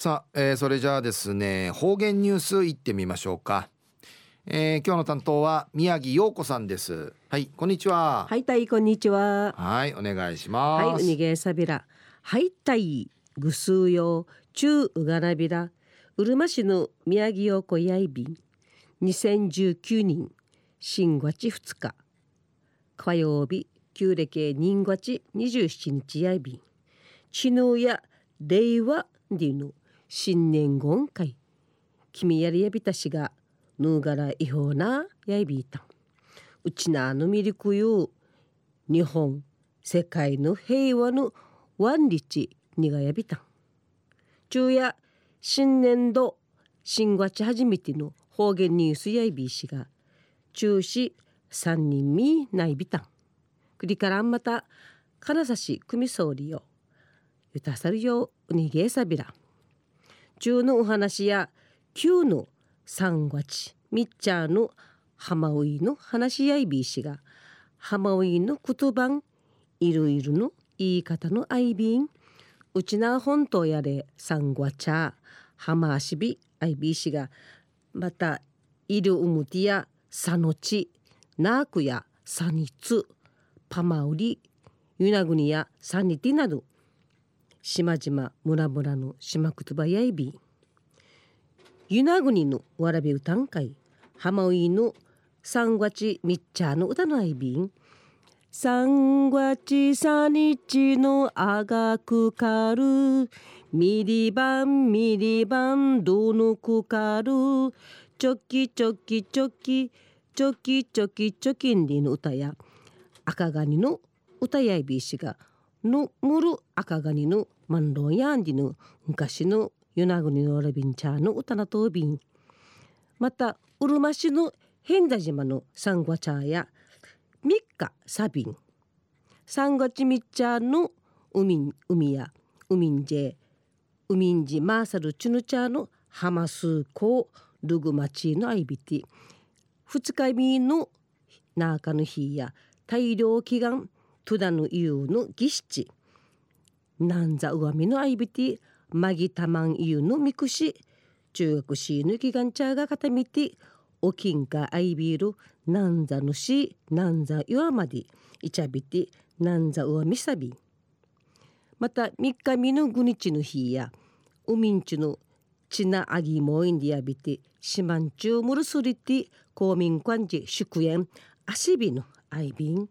さあ、えー、それじゃあですね方言ニュースいってみましょうか、えー、今日の担当は宮城陽子さんです。はいこんにちは。はいたいこんにちは。はいお願いします。はい、うにげさびら。はいたいぐすうよ中うがなびら。うるま市の宮城陽子やいびん。2019年新月2日火曜日旧暦人月27日やいびん。ちぬや令和での新年言会。君やりやびたしがぬうがら違法なやいびいたん。うちなのみりくゆ日本世界の平和のワンリチにがやびたん。昼夜新年度新月初めての方言ニュースやいびいしが中止三人みないびたん。くりからんまた金指組総理よゆたさるようにげさびら中のお話や旧の三月みっちゃの浜ウイの話し合いびいしが浜ウイの言葉いろいろの言い方のあいびんうちな本島やれ三月浜足びあいびいしがまたいるうむてやさのちなくやさにつパマウリユナグニやサニティなど島々村々の島くつばやいび。ユナグニのわらび歌んかい。浜ウイの三月みっちゃの歌のあいび。ん三月三日のあがくかる。ミリバンミリバンどのくかる。チョキチョキチョキチョキチョキチョキンリの歌や赤ガニの歌やいびしがのむる赤ガニのマンロンヤンディの昔の与那国のラビンチャーの歌なとびん。またうるま市の変田島のサンゴチャーや三日サビン。サンゴチミッチャーの海海や海んじえ海んじマーサルチュヌチャーのハマスコールグマチのアイビティ二日目の中の日や大量祈願。トゥダのイユの儀式。なんざ上見のアイビティマギタマンイユのみくし。中学しぬきがんちゃがかたみておきんかアイビールなんざぬしなんざ岩までいちゃびてなんざ上みさびまた三日みのぐにちの日やおみんちのちなあぎもいんでやびてしまんちゅうむるすりて公民館じ祝宴あしびのアイビン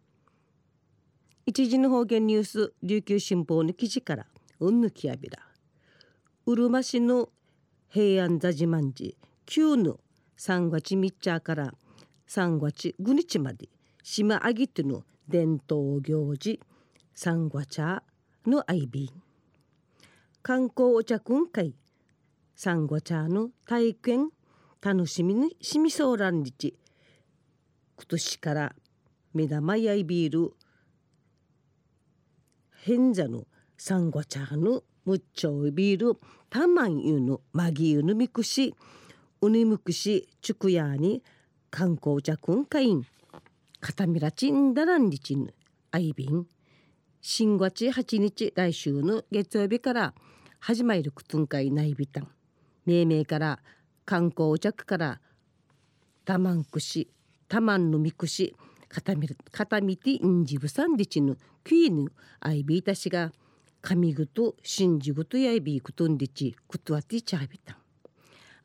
一時の方言ニュース琉球新報の記事からうんぬきやびら。うるま市の平安座自慢寺旧の三月三日から三月五日まで島あぎての伝統行事三月のアイビン観光お茶訓会三月の体験楽しみにしみそうらんりち。今年から目玉やいビールヘンザのサンゴチャーヌムッチョウビールタマンユヌマギユヌミクシウニムクシチュクヤーニ観光ジャクンカインカタミラチンダランリチンアイビン。新月8日来週の月曜日から始まるくつんかイないびたん。命名から観光着からタマンクシタマンのミクシ、片見片見てインジブサンディチヌクイヌアイビータシが神ぐと信じぐとやいびくとんでちくとわてちゃびた。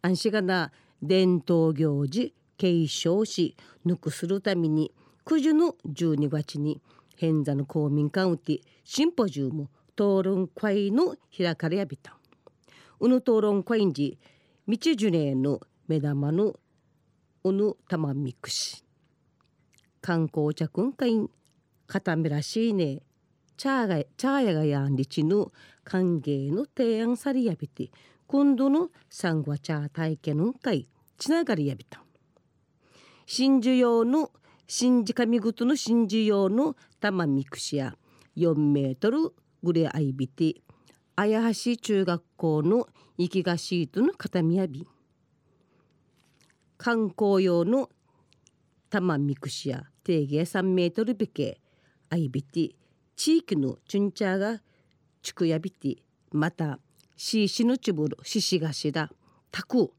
あんしがな伝統行事継承しぬくするために九十の12月に変座の公民館うてシンポジウム討論会の開かれやびた。うぬ討論会んじ道ジュネの目玉のうぬたまみくし。観光着んかいん片目らしいね。チャーがチャーやがやんりちぬ歓迎の提案されやびて今度のサンゴチャー体験の会つながりやびた。真珠用の新地上ぐとの真珠用の玉みくしや4メートルぐれあいびて綾橋中学校の行きがシートの片みやび。観光用の玉みくしや定芸3メートルべけあいびて地域のチュンチャーがちくやびてまたししのちぶるししがしだたく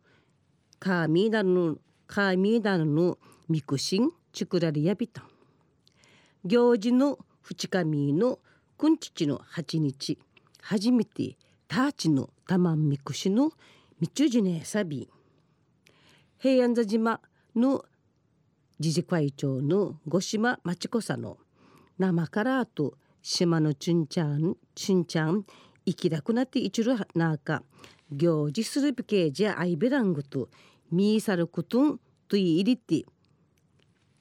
かみだぬかみだぬみくしんちくらりやびた行事の二日みのくんちちの八日初めてターチのたまんみくしのみちゅじねさび平安座島の自治会長の五島町子さんの生からと島のちゅんちゃんちゅんちゃん生きなくなっていちるなか行事するびけじゃあいべらんぐとみーさることんといいりて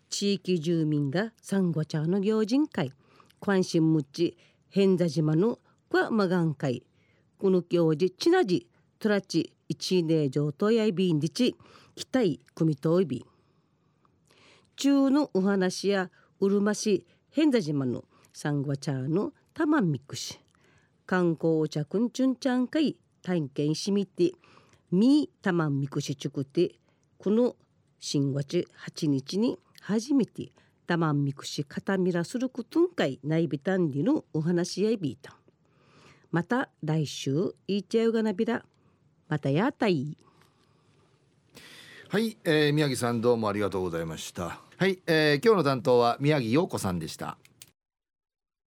地域住民がサンゴ茶の行人会関心むち変座島のこわまがん会この行事ちなじトラチ一年上等やいびんりち期待組みといびん。中のお話やうるま市変座島のサンゴ茶のたまみくし。観光お茶くんちゅんちゃん会体験しみてみたまんみくしちゅくてこの新月8日に初めてたまんみくしかたみらすることんかいないびたんりのお話やいびいた。また来週いいちゃうがなびら。またやたい。はい、えー、宮城さんどうもありがとうございました。はい、えー、今日の担当は宮城陽子さんでした。